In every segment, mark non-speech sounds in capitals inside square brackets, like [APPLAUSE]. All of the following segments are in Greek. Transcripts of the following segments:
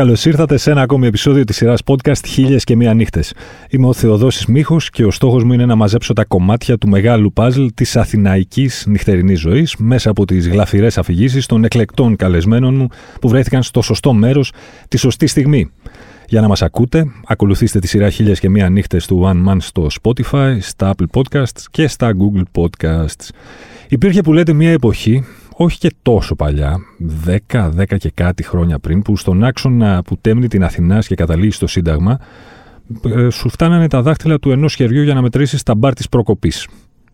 Καλώς ήρθατε σε ένα ακόμη επεισόδιο της σειράς podcast Χίλιες και Μία Νύχτες. Είμαι ο Θεοδόσης Μίχος και ο στόχος μου είναι να μαζέψω τα κομμάτια του μεγάλου παζλ της αθηναϊκής νυχτερινής ζωής μέσα από τις γλαφυρές αφηγήσεις των εκλεκτών καλεσμένων μου που βρέθηκαν στο σωστό μέρος τη σωστή στιγμή. Για να μας ακούτε, ακολουθήστε τη σειρά χίλιες και μία νύχτες του One Man στο Spotify, στα Apple Podcasts και στα Google Podcasts. Υπήρχε που λέτε μία εποχή όχι και τόσο παλιά, 10, 10 και κάτι χρόνια πριν, που στον άξονα που τέμνει την Αθηνάς και καταλήγει στο Σύνταγμα, ε, σου φτάνανε τα δάχτυλα του ενός χεριού για να μετρήσεις τα μπαρ της προκοπής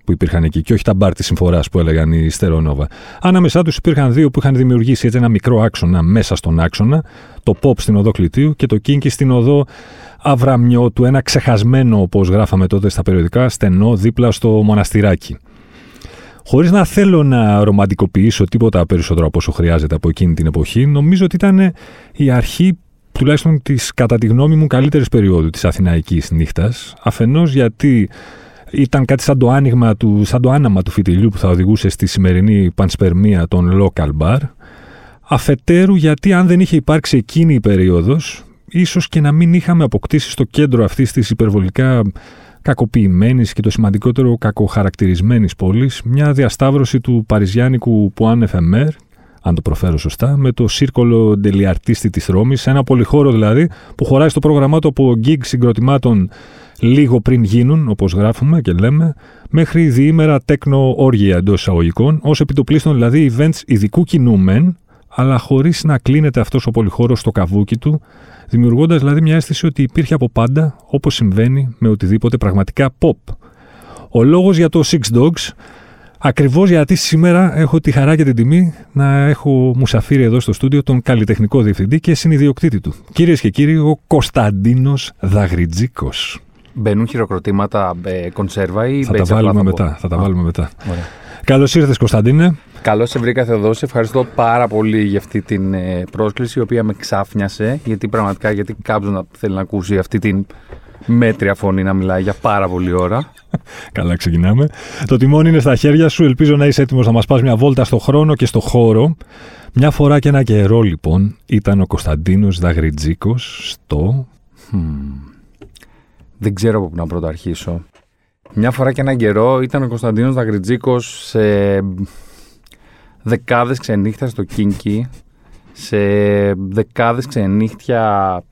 που υπήρχαν εκεί, και όχι τα μπαρ της συμφοράς που έλεγαν οι Στερονόβα. Ανάμεσά τους υπήρχαν δύο που είχαν δημιουργήσει έτσι ένα μικρό άξονα μέσα στον άξονα, το Pop στην οδό Κλητίου και το Kinky στην οδό Αβραμιώτου, ένα ξεχασμένο, όπως γράφαμε τότε στα περιοδικά, στενό δίπλα στο μοναστηράκι. Χωρίς να θέλω να ρομαντικοποιήσω τίποτα περισσότερο από όσο χρειάζεται από εκείνη την εποχή, νομίζω ότι ήταν η αρχή τουλάχιστον της κατά τη γνώμη μου καλύτερης περίοδου της Αθηναϊκής νύχτας. Αφενός γιατί ήταν κάτι σαν το, άνοιγμα του, σαν το άναμα του φιτιλιού που θα οδηγούσε στη σημερινή πανσπερμία των local bar. Αφετέρου γιατί αν δεν είχε υπάρξει εκείνη η περίοδος, ίσως και να μην είχαμε αποκτήσει στο κέντρο αυτής της υπερβολικά κακοποιημένης και το σημαντικότερο κακοχαρακτηρισμένης πόλης μια διασταύρωση του παριζιάνικου Πουάν Εφεμέρ, αν το προφέρω σωστά, με το σύρκολο ντελιαρτίστη της Ρώμης, ένα πολυχώρο δηλαδή που χωράει στο πρόγραμμά του από γκίγκ συγκροτημάτων λίγο πριν γίνουν, όπως γράφουμε και λέμε, μέχρι διήμερα τέκνο όργια εντός εισαγωγικών, ως επιτοπλίστων δηλαδή events ειδικού κοινού μεν, αλλά χωρίς να κλείνεται αυτός ο πολυχώρος στο καβούκι του, δημιουργώντας δηλαδή μια αίσθηση ότι υπήρχε από πάντα, όπως συμβαίνει με οτιδήποτε πραγματικά pop. Ο λόγος για το Six Dogs, ακριβώς γιατί σήμερα έχω τη χαρά και την τιμή να έχω μουσαφίρει εδώ στο στούντιο τον καλλιτεχνικό διευθυντή και συνειδιοκτήτη του. Κυρίες και κύριοι, ο Κωνσταντίνος Δαγριτζίκος. Μπαίνουν χειροκροτήματα ε, κονσέρβα ή θα τα βάλουμε μετά. Θα τα βάλουμε μετά. Καλώς ήρθες, Κωνσταντίνε. Καλώς σε βρήκα, Θεοδόση. Ευχαριστώ πάρα πολύ για αυτή την ε, πρόσκληση, η οποία με ξάφνιασε. Γιατί πραγματικά, γιατί κάποιος να θέλει να ακούσει αυτή την μέτρια φωνή να μιλάει για πάρα πολλή ώρα. [LAUGHS] Καλά, ξεκινάμε. Το τιμόνι είναι στα χέρια σου. Ελπίζω να είσαι έτοιμος να μας πας μια βόλτα στο χρόνο και στο χώρο. Μια φορά και ένα καιρό, λοιπόν, ήταν ο Κωνσταντίνος Δαγριτζίκος στο. Δεν ξέρω από πού να πρώτο αρχίσω. Μια φορά και έναν καιρό ήταν ο Κωνσταντίνος Δαγριτζίκος σε δεκάδες ξενύχτια στο Κίνκι, σε δεκάδες ξενύχτια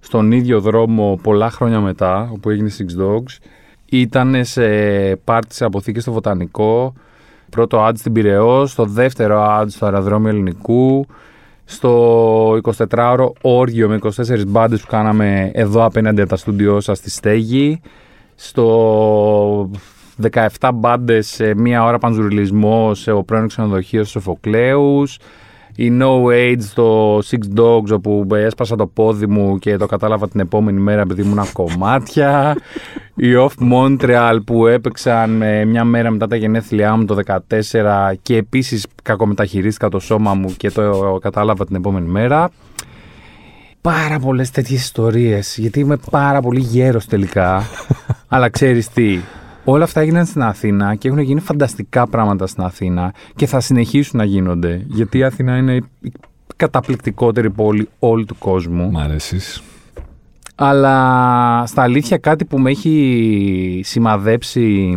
στον ίδιο δρόμο πολλά χρόνια μετά, όπου έγινε Six Dogs. Ήταν σε πάρτι σε αποθήκες στο Βοτανικό, πρώτο ad στην Πυραιός, στο δεύτερο ad στο αεροδρόμιο Ελληνικού, στο 24ωρο όργιο με 24 μπάντες που κάναμε εδώ απέναντι από τα στούντιό σας στη Στέγη, στο 17 μπάντες σε μία ώρα πανζουριλισμό σε ο πρώην ξενοδοχείο Σοφοκλέους, η No Age στο Six Dogs όπου έσπασα το πόδι μου και το κατάλαβα την επόμενη μέρα επειδή ήμουν κομμάτια. η Off Montreal που έπαιξαν μια μέρα μετά τα γενέθλιά μου το 2014 και επίσης κακομεταχειρίστηκα το σώμα μου και το κατάλαβα την επόμενη μέρα. Πάρα πολλές τέτοιες ιστορίες γιατί είμαι πάρα πολύ γέρος τελικά. [LAUGHS] Αλλά ξέρεις τι, Όλα αυτά έγιναν στην Αθήνα και έχουν γίνει φανταστικά πράγματα στην Αθήνα και θα συνεχίσουν να γίνονται. Γιατί η Αθήνα είναι η καταπληκτικότερη πόλη όλου του κόσμου. Μ' αρέσεις. Αλλά στα αλήθεια κάτι που με έχει σημαδέψει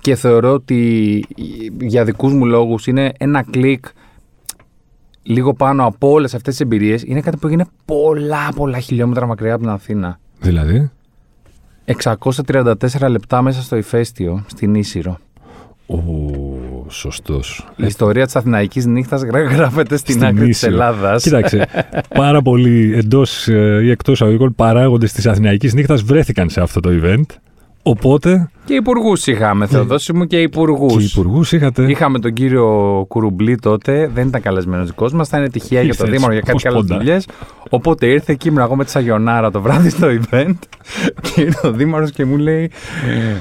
και θεωρώ ότι για δικούς μου λόγους είναι ένα κλικ λίγο πάνω από όλες αυτές τις εμπειρίες είναι κάτι που έγινε πολλά πολλά χιλιόμετρα μακριά από την Αθήνα. Δηλαδή; 634 λεπτά μέσα στο ηφαίστειο, στην Ίσυρο. Ο σωστός. Η ιστορία της Αθηναϊκής νύχτας γράφεται στην, στην άκρη της Ελλάδας. Κοίταξε. πάρα πολλοί εντός ε, ή εκτός αγωγικών παράγοντες της Αθηναϊκής νύχτας βρέθηκαν σε αυτό το event. Οπότε. Και υπουργούς είχαμε, Θεοδόση μου, και υπουργούς. Και υπουργούς είχατε. Είχαμε τον κύριο Κουρουμπλή τότε, δεν ήταν καλεσμένος δικός μας, θα είναι τυχαία για το Δήμαρχο για κάτι άλλες δουλειές. Οπότε ήρθε και ήμουν εγώ με τη Σαγιονάρα το βράδυ στο event και ήρθε ο Δήμαρχο και μου λέει: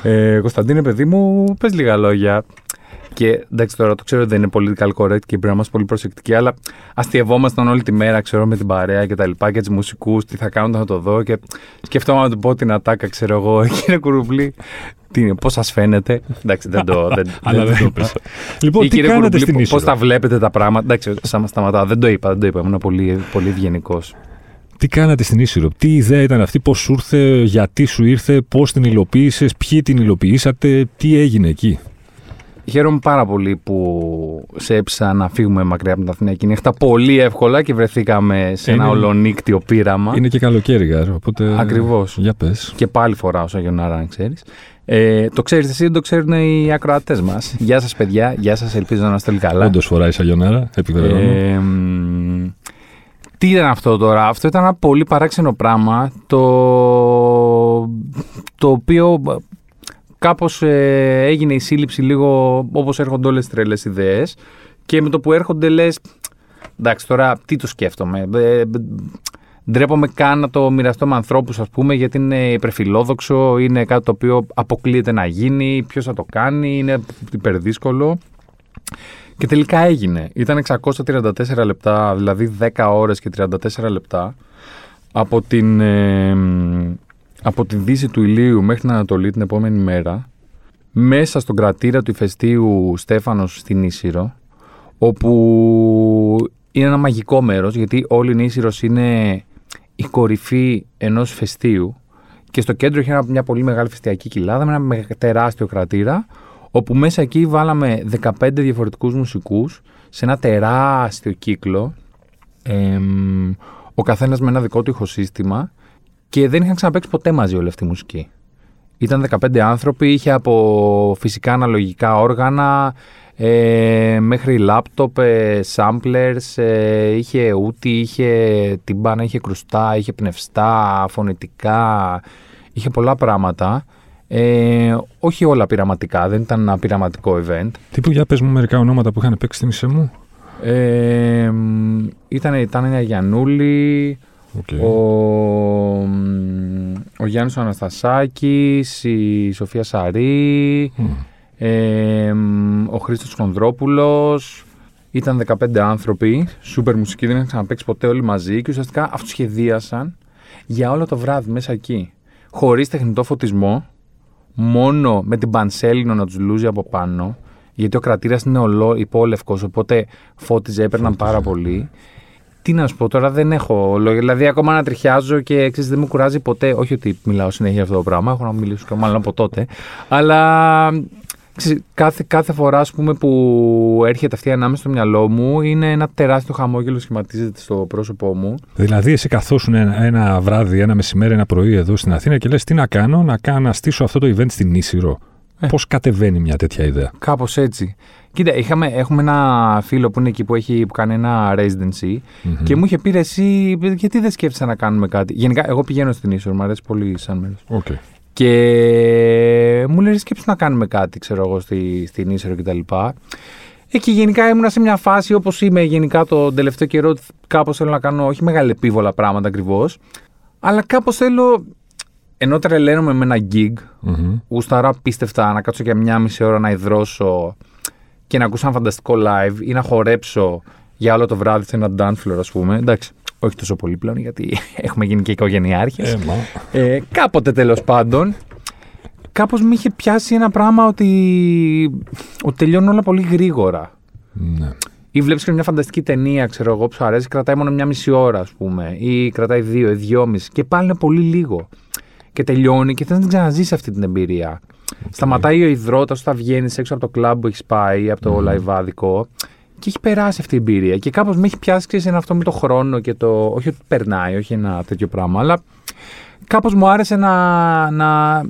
ε, Κωνσταντίνε, παιδί μου, πες λίγα λόγια. Και εντάξει, τώρα το ξέρω ότι δεν είναι political correct και πρέπει να είμαστε πολύ προσεκτικοί, αλλά αστειευόμασταν όλη τη μέρα, ξέρω, με την παρέα και τα λοιπά και τους μουσικούς, τι θα κάνουν, θα το δω. Και σκεφτόμαστε να του πω την ατάκα, ξέρω εγώ, [LAUGHS] εκείνη κουρουβλή. Πώς σας φαίνεται; Εντάξει, δεν το. Δεν, [LAUGHS] Αλλά δεν το πες. Λοιπόν, Ή, τι κύριε κάνατε Κουρουμπλή, στην Πώς Ίσο. τα βλέπετε τα πράγματα; Εντάξει, σταμα- σταματάω. Δεν το είπα, δεν το είπα. Ήμουν πολύ, πολύ ευγενικός. Τι κάνατε στην Ίσυρο, τι ιδέα ήταν αυτή, πώς σου ήρθε, γιατί σου ήρθε, πώς την υλοποίησες, ποιοι την υλοποιήσατε, τι έγινε εκεί; Χαίρομαι πάρα πολύ που σε έψα να φύγουμε μακριά από την Αθηναϊκή νύχτα πολύ εύκολα και βρεθήκαμε σε ένα Είναι- ολονύκτιο πείραμα. Είναι και καλοκαίρι, γάρ, οπότε. Ακριβώς. Για πες. Και πάλι φοράω σαν Γιονάρα, αν ξέρεις. Ε, το ξέρεις εσύ, δεν το ξέρουν οι ακροατές μας. Γεια σας, παιδιά. Γεια σας, ελπίζω να είστε όλοι καλά. Όντως φοράει σαγιονάρα, επιβεβαιώνω. Ε, μ, τι ήταν αυτό τώρα, αυτό ήταν ένα πολύ παράξενο πράγμα το, το οποίο ε, κάπως ε, έγινε η σύλληψη λίγο όπως έρχονται όλες τις τρελές ιδέες και με το που έρχονται λες εντάξει τώρα τι το σκέφτομαι ε, ε, ντρέπομαι καν να το μοιραστώ με ανθρώπους ας πούμε γιατί είναι υπερφιλόδοξο είναι κάτι το οποίο αποκλείεται να γίνει ποιος θα το κάνει, είναι υπερδύσκολο και τελικά έγινε. Ήταν 634 λεπτά, δηλαδή 10 ώρες και 34 λεπτά από την, ε, μ, από την δύση του ηλίου μέχρι την Ανατολή την επόμενη μέρα μέσα στον κρατήρα του ηφαιστείου Στέφανος στην Ίσυρο όπου είναι ένα μαγικό μέρος γιατί όλη η Ίσυρος είναι η κορυφή ενός φεστίου και στο κέντρο έχει ένα- μια πολύ μεγάλη φεστιακή κοιλάδα με ένα μεγα- τεράστιο κρατήρα όπου μέσα εκεί βάλαμε 15 διαφορετικούς μουσικούς σε ένα τεράστιο κύκλο. Εμ, ο καθένας με ένα δικό του ηχοσύστημα και δεν είχαν ξαναπαίξει ποτέ μαζί όλη αυτή η μουσική. Ήταν 15 άνθρωποι, είχε από φυσικά αναλογικά όργανα ε, μέχρι λάπτοπ, ε, samplers, ε, είχε ούτι, είχε τυμπάνα, είχε κρουστά, είχε πνευστά, φωνητικά, είχε πολλά πράγματα. Ε, όχι όλα πειραματικά, δεν ήταν ένα πειραματικό event. Τύπου για πες μου μερικά ονόματα που είχαν παίξει στη Νίσυρο. Ε, μ, ήταν η Τάνια Γιαννούλη, Οκ. ο, μ, ο Γιάννης ο Αναστασάκης, η Σοφία Σαρή, Μμ. ε, μ, ο Χρήστος Χονδρόπουλος. Ήταν 15 άνθρωποι, σούπερ μουσική, δεν είχαν ξαναπαίξει ποτέ όλοι μαζί και ουσιαστικά αυτοσχεδίασαν για όλο το βράδυ μέσα εκεί. Χωρίς τεχνητό φωτισμό, μόνο με την πανσέλινο να τους λούζει από πάνω, γιατί ο κρατήρας είναι ολό, υπόλευκος, οπότε φώτιζε, έπαιρναν πάρα πολύ. Τι να σου πω τώρα, δεν έχω λόγια. Δηλαδή, ακόμα να τριχιάζω και ξέρεις, δεν με κουράζει ποτέ. Όχι ότι μιλάω συνέχεια για αυτό το πράγμα, έχω να μιλήσω και μάλλον από τότε. Αλλά ξέρεις, κάθε, κάθε φορά ας πούμε, που έρχεται αυτή ανάμεσα στο μυαλό μου, είναι ένα τεράστιο χαμόγελο σχηματίζεται στο πρόσωπό μου. Δηλαδή, εσύ καθόσουν ένα, ένα βράδυ, ένα μεσημέρι, ένα πρωί εδώ στην Αθήνα και λες: Τι να κάνω, να, κάνω, να στήσω αυτό το event στη Νίσυρο. Ε. Πώς κατεβαίνει μια τέτοια ιδέα; Κάπως έτσι. Κοίτα, είχαμε, έχουμε ένα φίλο που είναι εκεί που, έχει, που κάνει ένα residency Μμμ. και μου είχε πει ρε, εσύ, γιατί δεν σκέφτεσαι να κάνουμε κάτι; Γενικά, εγώ πηγαίνω στη Νίσυρο, μου αρέσει πολύ σαν μέρος. Οκ. Και μου λέει σκέψου να κάνουμε κάτι, ξέρω εγώ, στη, στη Νίσυρο κτλ. Εκεί γενικά ήμουνα σε μια φάση όπως είμαι γενικά το τελευταίο καιρό. ότι Κάπως θέλω να κάνω όχι μεγάλη επίβολα πράγματα ακριβώς. Αλλά κάπως θέλω. Ενώ τρελαίνομαι με ένα gig, Μμμ. γουσταρά απίστευτα να κάτσω για μια μισή ώρα να υδρώσω και να ακούσω ένα φανταστικό live ή να χορέψω για όλο το βράδυ σε ένα dance floor, ας πούμε. Εντάξει, όχι τόσο πολύ πλέον γιατί [LAUGHS] έχουμε γίνει και οικογενειάρχες. Ε, μα. Ε, κάποτε τέλος πάντων, κάπως με είχε πιάσει ένα πράγμα ότι, ότι τελειώνουν όλα πολύ γρήγορα. Ναι. Ή βλέπεις και μια φανταστική ταινία, ξέρω εγώ, που σου αρέσει, κρατάει μόνο μια μισή ώρα, ας πούμε, ή κρατάει δύο ή δυόμιση, και πάλι είναι πολύ λίγο. Και τελειώνει και θες να την ξαναζήσεις αυτή την εμπειρία. Σταματάει ο υδρότας όταν βγαίνεις έξω από το κλαμπ που έχεις πάει, από το Μμμ. λαϊβάδικο, και έχει περάσει αυτή η εμπειρία. Και κάπως με έχει πιάσει ξέρεις, ένα αυτό με το χρόνο και το. Όχι ότι περνάει, όχι ένα τέτοιο πράγμα, αλλά κάπως μου άρεσε να, να,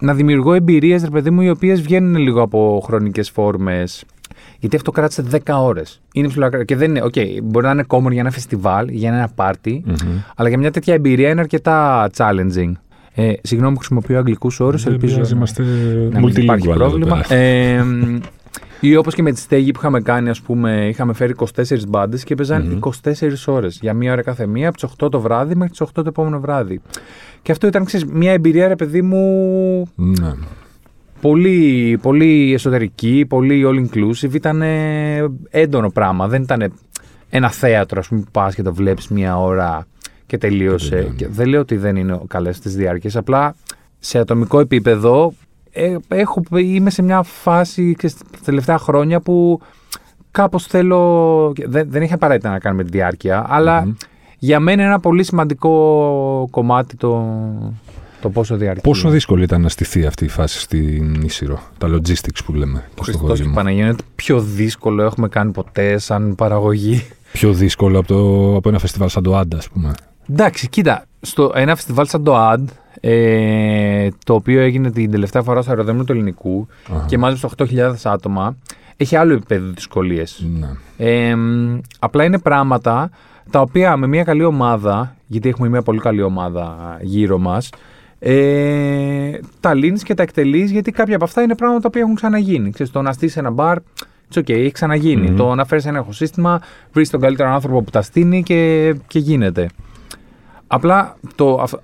να δημιουργώ εμπειρίες, ρε παιδί μου, οι οποίες βγαίνουν λίγο από χρονικές φόρμες. Γιατί αυτό κράτησε 10 ώρες. Είναι ψηλό Και δεν είναι. Οκ, μπορεί να είναι common για ένα φεστιβάλ, για ένα πάρτι, Μμμ. αλλά για μια τέτοια εμπειρία είναι αρκετά challenging. Ε, συγγνώμη που χρησιμοποιώ αγγλικούς όρους, Δεν ελπίζω. πειράζει, να- είμαστε να μην υπάρχει multilingual εδώ πρόβλημα. πέρα. Ε, μ, ή όπως και με τη στέγη που είχαμε κάνει, ας πούμε, είχαμε φέρει 24 μπάντες και έπαιζαν Μμμ. 24 ώρες. Για μία ώρα κάθε μία, από τις 8 το βράδυ μέχρι τις 8 το επόμενο βράδυ. Και αυτό ήταν, ξέρεις, μια εμπειρία, ρε παιδί μου, Ναι. Πολύ, πολύ εσωτερική, πολύ all inclusive. Ήταν έντονο πράγμα. Δεν ήταν ένα θέατρο, ας πούμε, που πας και το βλέπεις μία ώρα και τελείωσε. τελειώνει. Και δεν λέω ότι δεν είναι καλές τις διάρκειες. Απλά σε ατομικό επίπεδο ε, έχω, είμαι σε μια φάση και στα τελευταία χρόνια που κάπως θέλω. Δεν, δεν είχε απαραίτητα να κάνει με τη διάρκεια, αλλά Μμμ. για μένα είναι ένα πολύ σημαντικό κομμάτι το, το πόσο διαρκεί. Πόσο δύσκολο ήταν να στηθεί αυτή η φάση στην Ίσυρο, τα logistics που λέμε. στο Χριστός και χωρισμό. Παναγία, είναι το πιο δύσκολο έχουμε κάνει ποτέ σαν παραγωγή. Πιο δύσκολο από, το, από ένα φεστιβάλ σαν το Άντας, ας πούμε. Εντάξει, κοίτα, στο ένα φεστιβάλ σαν το AD, ε, το οποίο έγινε την τελευταία φορά στο αεροδρόμιο του Ελληνικού Αχα. και μάζεψε 8.000 άτομα, έχει άλλο επίπεδο δυσκολίες. Ναι. Ε, μ, απλά είναι πράγματα τα οποία με μια καλή ομάδα, γιατί έχουμε μια πολύ καλή ομάδα γύρω μας, ε, τα λύνεις και τα εκτελείς γιατί κάποια από αυτά είναι πράγματα τα οποία έχουν ξαναγίνει. Ξέρεις, το να στήσεις ένα μπαρ, it's okay, έχει ξαναγίνει. Μμμ. Το να φέρεις ένα εχοσύστημα, βρεις τον καλύτερο άνθρωπο που τα στείνει και, και γίνεται. Απλά το, αυ-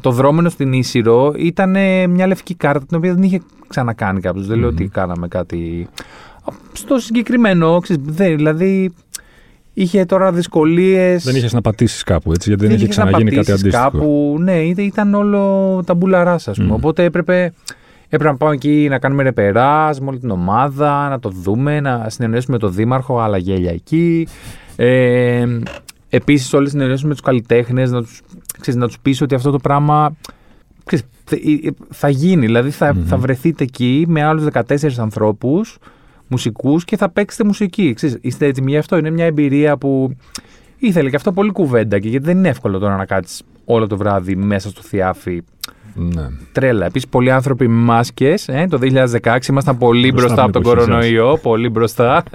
το δρόμενο στην Ίσυρο ήταν ε, μια λευκή κάρτα την οποία δεν είχε ξανακάνει κάποιος. Δεν λέω Μμμ. ότι κάναμε κάτι. Στο συγκεκριμένο, ξέρεις, δεν, δηλαδή είχε τώρα δυσκολίες. Δεν είχες να πατήσεις κάπου έτσι, γιατί δεν, είχε είχες να ξαναγίνει κάτι πατήσεις αντίστοιχο. Κάπου, ναι, ήταν, ήταν όλο τα μπουλαρά, ας πούμε. Μμ. Οπότε έπρεπε, έπρεπε να πάμε εκεί να κάνουμε ρεπεράζ με όλη την ομάδα, να το δούμε, να συνεννοήσουμε με τον Δήμαρχο, άλλα γέλια εκεί. Ε, Επίσης, όλες συνεννοήσουμε με τους καλλιτέχνες, να τους να τους πεις ότι αυτό το πράγμα ξέρεις, θε- ε, ε, θα γίνει. Δηλαδή θα, Μμμ. θα βρεθείτε εκεί με άλλους 14 ανθρώπους, μουσικούς και θα παίξετε μουσική. Ξέρεις, είστε έτοιμοι γι' αυτό; Είναι μια εμπειρία που ήθελε και αυτό πολύ κουβέντα και γιατί δεν είναι εύκολο τώρα να κάτσεις όλο το βράδυ μέσα στο θιάφι. Ναι. Τρέλα. Επίσης, πολλοί άνθρωποι με μάσκες. Ε, το 2016 ήμασταν πολύ Μπροστά μπροστά, από από την τον εποχή σας. κορονοϊό. Πολύ μπροστά. [LAUGHS]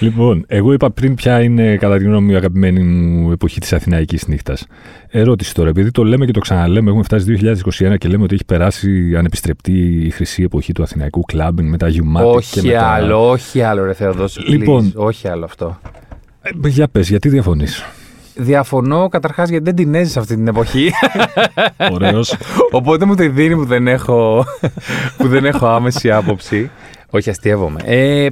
Λοιπόν, εγώ είπα πριν ποια είναι κατά τη γνώμη μου η αγαπημένη μου εποχή της Αθηναϊκής νύχτας. Ερώτηση τώρα, επειδή το λέμε και το ξαναλέμε, έχουμε φτάσει 2021 και λέμε ότι έχει περάσει ανεπιστρεπτή η χρυσή εποχή του Αθηναϊκού κλάμπινγκ με τα Γιουμάτι και όχι με τα... άλλο, όχι άλλο, ρε Θεοδόση. Λοιπόν. please. όχι άλλο αυτό. Ε, για πες, γιατί διαφωνείς; Διαφωνώ καταρχάς γιατί δεν την έζησα αυτή την εποχή. [LAUGHS] Ωραίος. Οπότε μου τη δίνει που δεν έχω, που δεν έχω άμεση άποψη. Όχι, αστείευομαι. Ε,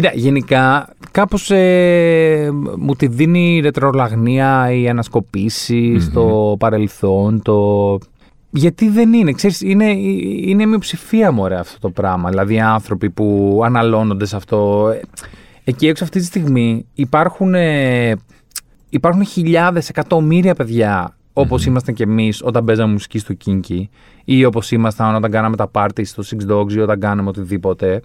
κοίτα, γενικά κάπως ε, μου τη δίνει η ρετρολαγνία, η ανασκοπηση Μμμ. στο παρελθόν, το... Γιατί δεν είναι, ξέρεις, είναι, είναι μειοψηφία μου αυτό το πράγμα. Δηλαδή οι άνθρωποι που αναλώνονται σε αυτό. Ε, Εκεί έξω αυτή τη στιγμή υπάρχουν, ε, υπάρχουν χιλιάδες, εκατομμύρια παιδιά όπως ήμασταν κι εμείς όταν παίζαμε μουσική στο Kinky ή όπως ήμασταν όταν κάναμε τα party στο Six Dogs ή όταν κάναμε οτιδήποτε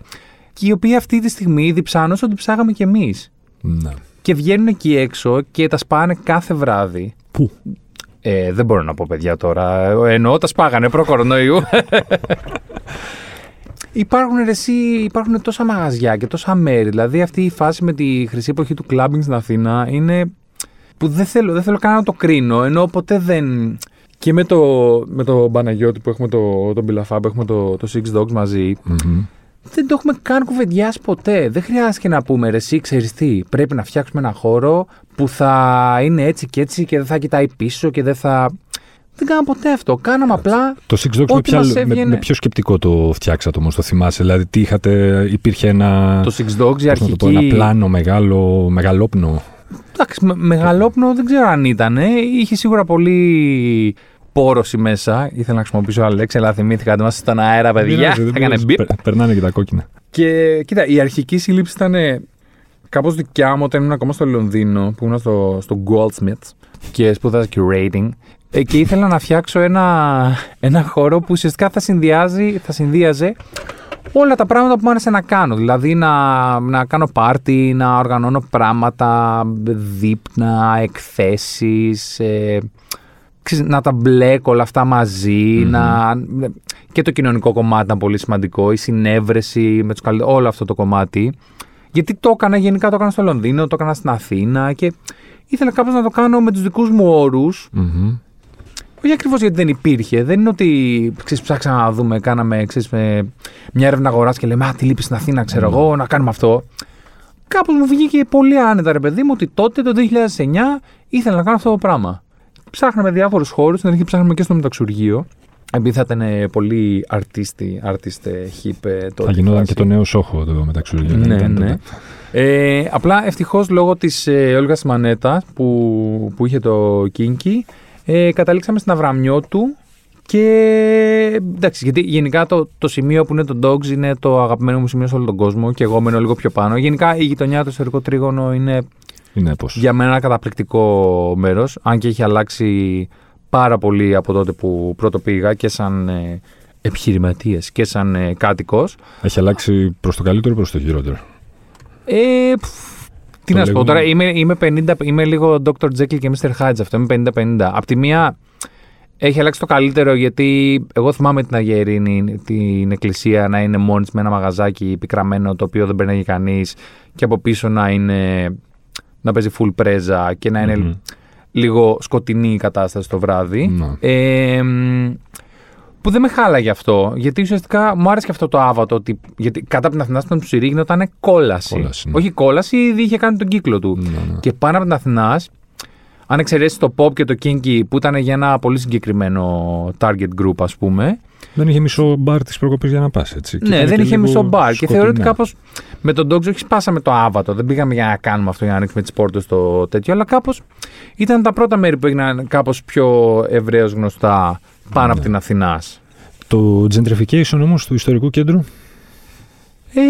και οι οποίοι αυτή τη στιγμή διψάνουν όσο διψάγαμε κι εμείς ναι. και βγαίνουν εκεί έξω και τα σπάνε κάθε βράδυ. Πού; Ε, δεν μπορώ να πω παιδιά τώρα. Ε, Εννοώ τα σπάγανε προ-κορονοϊού. [LAUGHS] Υπάρχουν, ρε, εσύ, υπάρχουν τόσα μαγαζιά και τόσα μέρη. Δηλαδή αυτή η φάση με τη χρυσή εποχή του clubbing στην Αθήνα είναι που δεν θέλω, δεν θέλω καν να το κρίνω. Ενώ ποτέ δεν... Και με το, με το Παναγιώτη που έχουμε το, τον Πιλαφά, που έχουμε το, το Six Dogs μαζί, Μμμ. Δεν το έχουμε καν κουβεντιάσει ποτέ. Δεν χρειάζεται να πούμε ρε, εσύ ξέρεις τι, πρέπει να φτιάξουμε ένα χώρο που θα είναι έτσι και έτσι και δεν θα κοιτάει πίσω και δεν θα. Δεν κάναμε ποτέ αυτό. Κάναμε απλά. Το Six Dogs με, Ό,τι ποια- μας με, έβγαινε. με ποιο σκεπτικό το φτιάξατε όμως, το θυμάσαι; Δηλαδή, τι είχατε, υπήρχε ένα. Το Six Dogs, η πώς να το πω, αρχική. ένα πλάνο μεγάλο, μεγαλόπνο. Εντάξει, με- μεγαλόπνο δεν ξέρω αν ήταν. ε. Είχε σίγουρα πολύ πόρωση μέσα. Ήθελα να χρησιμοποιήσω άλλη λέξη, αλλά θυμήθηκα ότι είμαστε στον αέρα, παιδιά. Πειράζει, δεν Θα έκανε πειράζει. μπιπ. Περ- Περνάνε και τα κόκκινα. Και κοίτα, η αρχική σύλληψη ήταν κάπως δικιά μου όταν ήμουν ακόμα στο Λονδίνο, που ήμουν στο, στο Goldsmiths και σπούδαζα curating. Ε, και ήθελα να φτιάξω ένα, ένα χώρο που ουσιαστικά θα, συνδυάζει, θα συνδύαζε όλα τα πράγματα που μου άρεσε να κάνω. Δηλαδή να, να κάνω πάρτι, να οργανώνω πράγματα, δείπνα, εκθέσεις, ε, ξέρεις, να τα μπλέκω όλα αυτά μαζί, Μμμ. να... και το κοινωνικό κομμάτι ήταν πολύ σημαντικό, η συνέβρεση με τους καλλιτέχνες, όλο αυτό το κομμάτι. Γιατί το έκανα γενικά, το έκανα στο Λονδίνο, το έκανα στην Αθήνα και ήθελα κάπως να το κάνω με τους δικούς μου όρους, Μμμ. όχι ακριβώς γιατί δεν υπήρχε. Δεν είναι ότι ξέρεις, ψάξαμε να δούμε, κάναμε ξέρεις, με μια έρευνα αγοράς και λέμε Α, τι λείπει στην Αθήνα, ξέρω Ναι. εγώ, να κάνουμε αυτό. Κάπως μου βγήκε πολύ άνετα, ρε παιδί μου, ότι τότε το 2009 ήθελα να κάνω αυτό το πράγμα. Ψάχναμε διάφορους χώρους, στην αρχή ψάχναμε και στο μεταξουργείο. επειδή θα ήταν πολύ αρτίστη, artist hip ε, τότε. Θα γινόταν φάση. και το νέο σόχο εδώ μεταξύ του. Ναι, ναι. Ε, απλά ευτυχώς λόγω της ε, Όλγας Μανέτα που, που είχε το Kinky, ε, καταλήξαμε στην Αβραμιό του. Και εντάξει, γιατί γενικά το, το σημείο που είναι το Dogs είναι το αγαπημένο μου σημείο σε όλο τον κόσμο και εγώ μένω λίγο πιο πάνω. Γενικά η γειτονιά, το ιστορικό τρίγωνο είναι Είναι πώς. για μένα ένα καταπληκτικό μέρος. Αν και έχει αλλάξει πάρα πολύ από τότε που πρώτο πήγα και σαν ε, επιχειρηματίας και σαν ε, κάτοικος. Έχει αλλάξει προς το καλύτερο ή προς το χειρότερο; Ε, πφ, τι Το να σου πω λέγουμε. τώρα, είμαι, είμαι, 50, είμαι λίγο Dr. Jekyll και Mr. Hyde αυτό. Είμαι 50-50. Απ' τη μία έχει αλλάξει το καλύτερο γιατί εγώ θυμάμαι την Αγιερίνη, την εκκλησία να είναι μόνης της με ένα μαγαζάκι πικραμένο το οποίο δεν περνάει κανείς και από πίσω να είναι. Να παίζει full πρέζα και να είναι Μμμ. λίγο σκοτεινή η κατάσταση το βράδυ. Ναι. Ε, μ, που δεν με χάλαγε αυτό, γιατί ουσιαστικά μου άρεσε και αυτό το άβατο. Ότι, γιατί κάτω από την Αθηνά στον Ψηρή ήταν κόλαση. Κόλαση, ναι. Όχι κόλαση, ήδη είχε κάνει τον κύκλο του. Ναι, ναι. Και πάνω από την Αθηνά, αν εξαιρέσεις το pop και το kinky που ήταν για ένα πολύ συγκεκριμένο target group, ας πούμε. Δεν είχε μισό μπαρ της προκοπής για να πας έτσι. Και ναι, ήταν δεν και είχε λίγο μισό μπαρ. Και θεωρώ ότι σκοτεινά. κάπως με τον Dogs όχι σπάσαμε το άβατο. Δεν πήγαμε για να κάνουμε αυτό, για να ανοίξουμε τις πόρτες στο τέτοιο. Αλλά κάπως ήταν τα πρώτα μέρη που έγιναν κάπως πιο ευρέως γνωστά πάνω από Ναι. την Αθηνάς. Το gentrification όμως του ιστορικού κέντρου; Ε,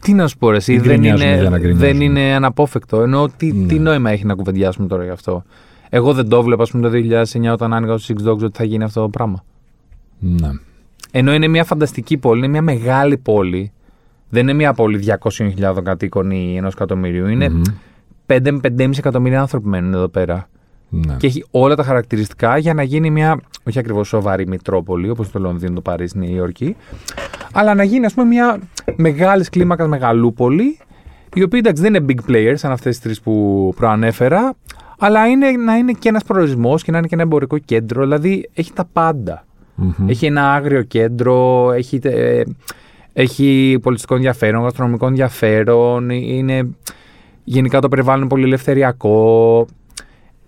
τι να σου πω, ρε, εσύ, Μην δεν γκρινιάζουμε είναι, για να γκρινιάζουμε. δεν είναι αναπόφευκτο. Ενώ τι, Ναι. τι νόημα έχει να κουβεντιάσουμε τώρα γι' αυτό; Εγώ δεν το βλέπα, ας πούμε, το 2009 όταν άνοιγα στο Six Dogs ότι θα γίνει αυτό το πράγμα. Ναι. Ενώ είναι μια φανταστική πόλη, είναι μια μεγάλη πόλη. Δεν είναι μια πόλη 200.000 κατοίκων ή ενός εκατομμυρίου. Είναι Μμμ. 5 με 5,5 εκατομμύρια άνθρωποι μένουν εδώ πέρα. Ναι. Και έχει όλα τα χαρακτηριστικά για να γίνει μια, όχι ακριβώς σοβαρή μητρόπολη, όπως το Λονδίνο, το Παρίσι, η Νέα Υόρκη, αλλά να γίνει, ας πούμε, μια μεγάλης κλίμακας μεγαλούπολη, η οποία εντάξει δεν είναι big players, σαν αυτές τις τρεις που προανέφερα, αλλά είναι, να είναι και ένας προορισμός και να είναι και ένα εμπορικό κέντρο, δηλαδή έχει τα πάντα. Μμμ. Έχει ένα άγριο κέντρο, έχει, ε, έχει πολιτιστικό ενδιαφέρον, γαστρονομικό ενδιαφέρον, είναι γενικά το περιβάλλον είναι πολύ ελευθεριακό.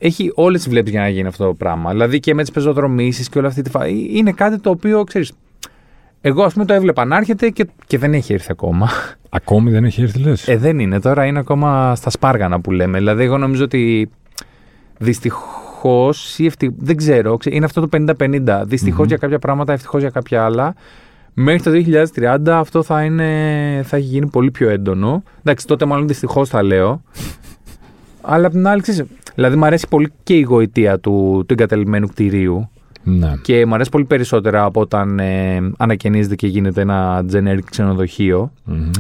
Έχει όλες τις βλέπει για να γίνει αυτό το πράγμα. Δηλαδή και με τις πεζοδρομήσεις και όλα αυτή τη φάση. Είναι κάτι το οποίο ξέρεις. Εγώ, ας πούμε, το έβλεπα να έρχεται και, και δεν έχει έρθει ακόμα. [LAUGHS] Ακόμη δεν έχει έρθει, λες; Ε, δεν είναι. Τώρα είναι ακόμα στα σπάργανα που λέμε. Δηλαδή, εγώ νομίζω ότι δυστυχώς ή ευτυχώ. Δεν ξέρω. ξέ- Είναι αυτό το 50-50. δυστυχω Μμμ. για κάποια πράγματα, ευτυχώς για κάποια άλλα. Μέχρι το 2030 αυτό θα, είναι, θα έχει γίνει πολύ πιο έντονο. Εντάξει, τότε μάλλον δυστυχώς θα λέω. [LAUGHS] Αλλά απ' την άλλη, ξέρεις, δηλαδή μου αρέσει πολύ και η γοητεία του, του εγκατελειμμένου κτηρίου Ναι. και μου αρέσει πολύ περισσότερα από όταν ε, ανακαινίζεται και γίνεται ένα generic ξενοδοχείο. Μμμ.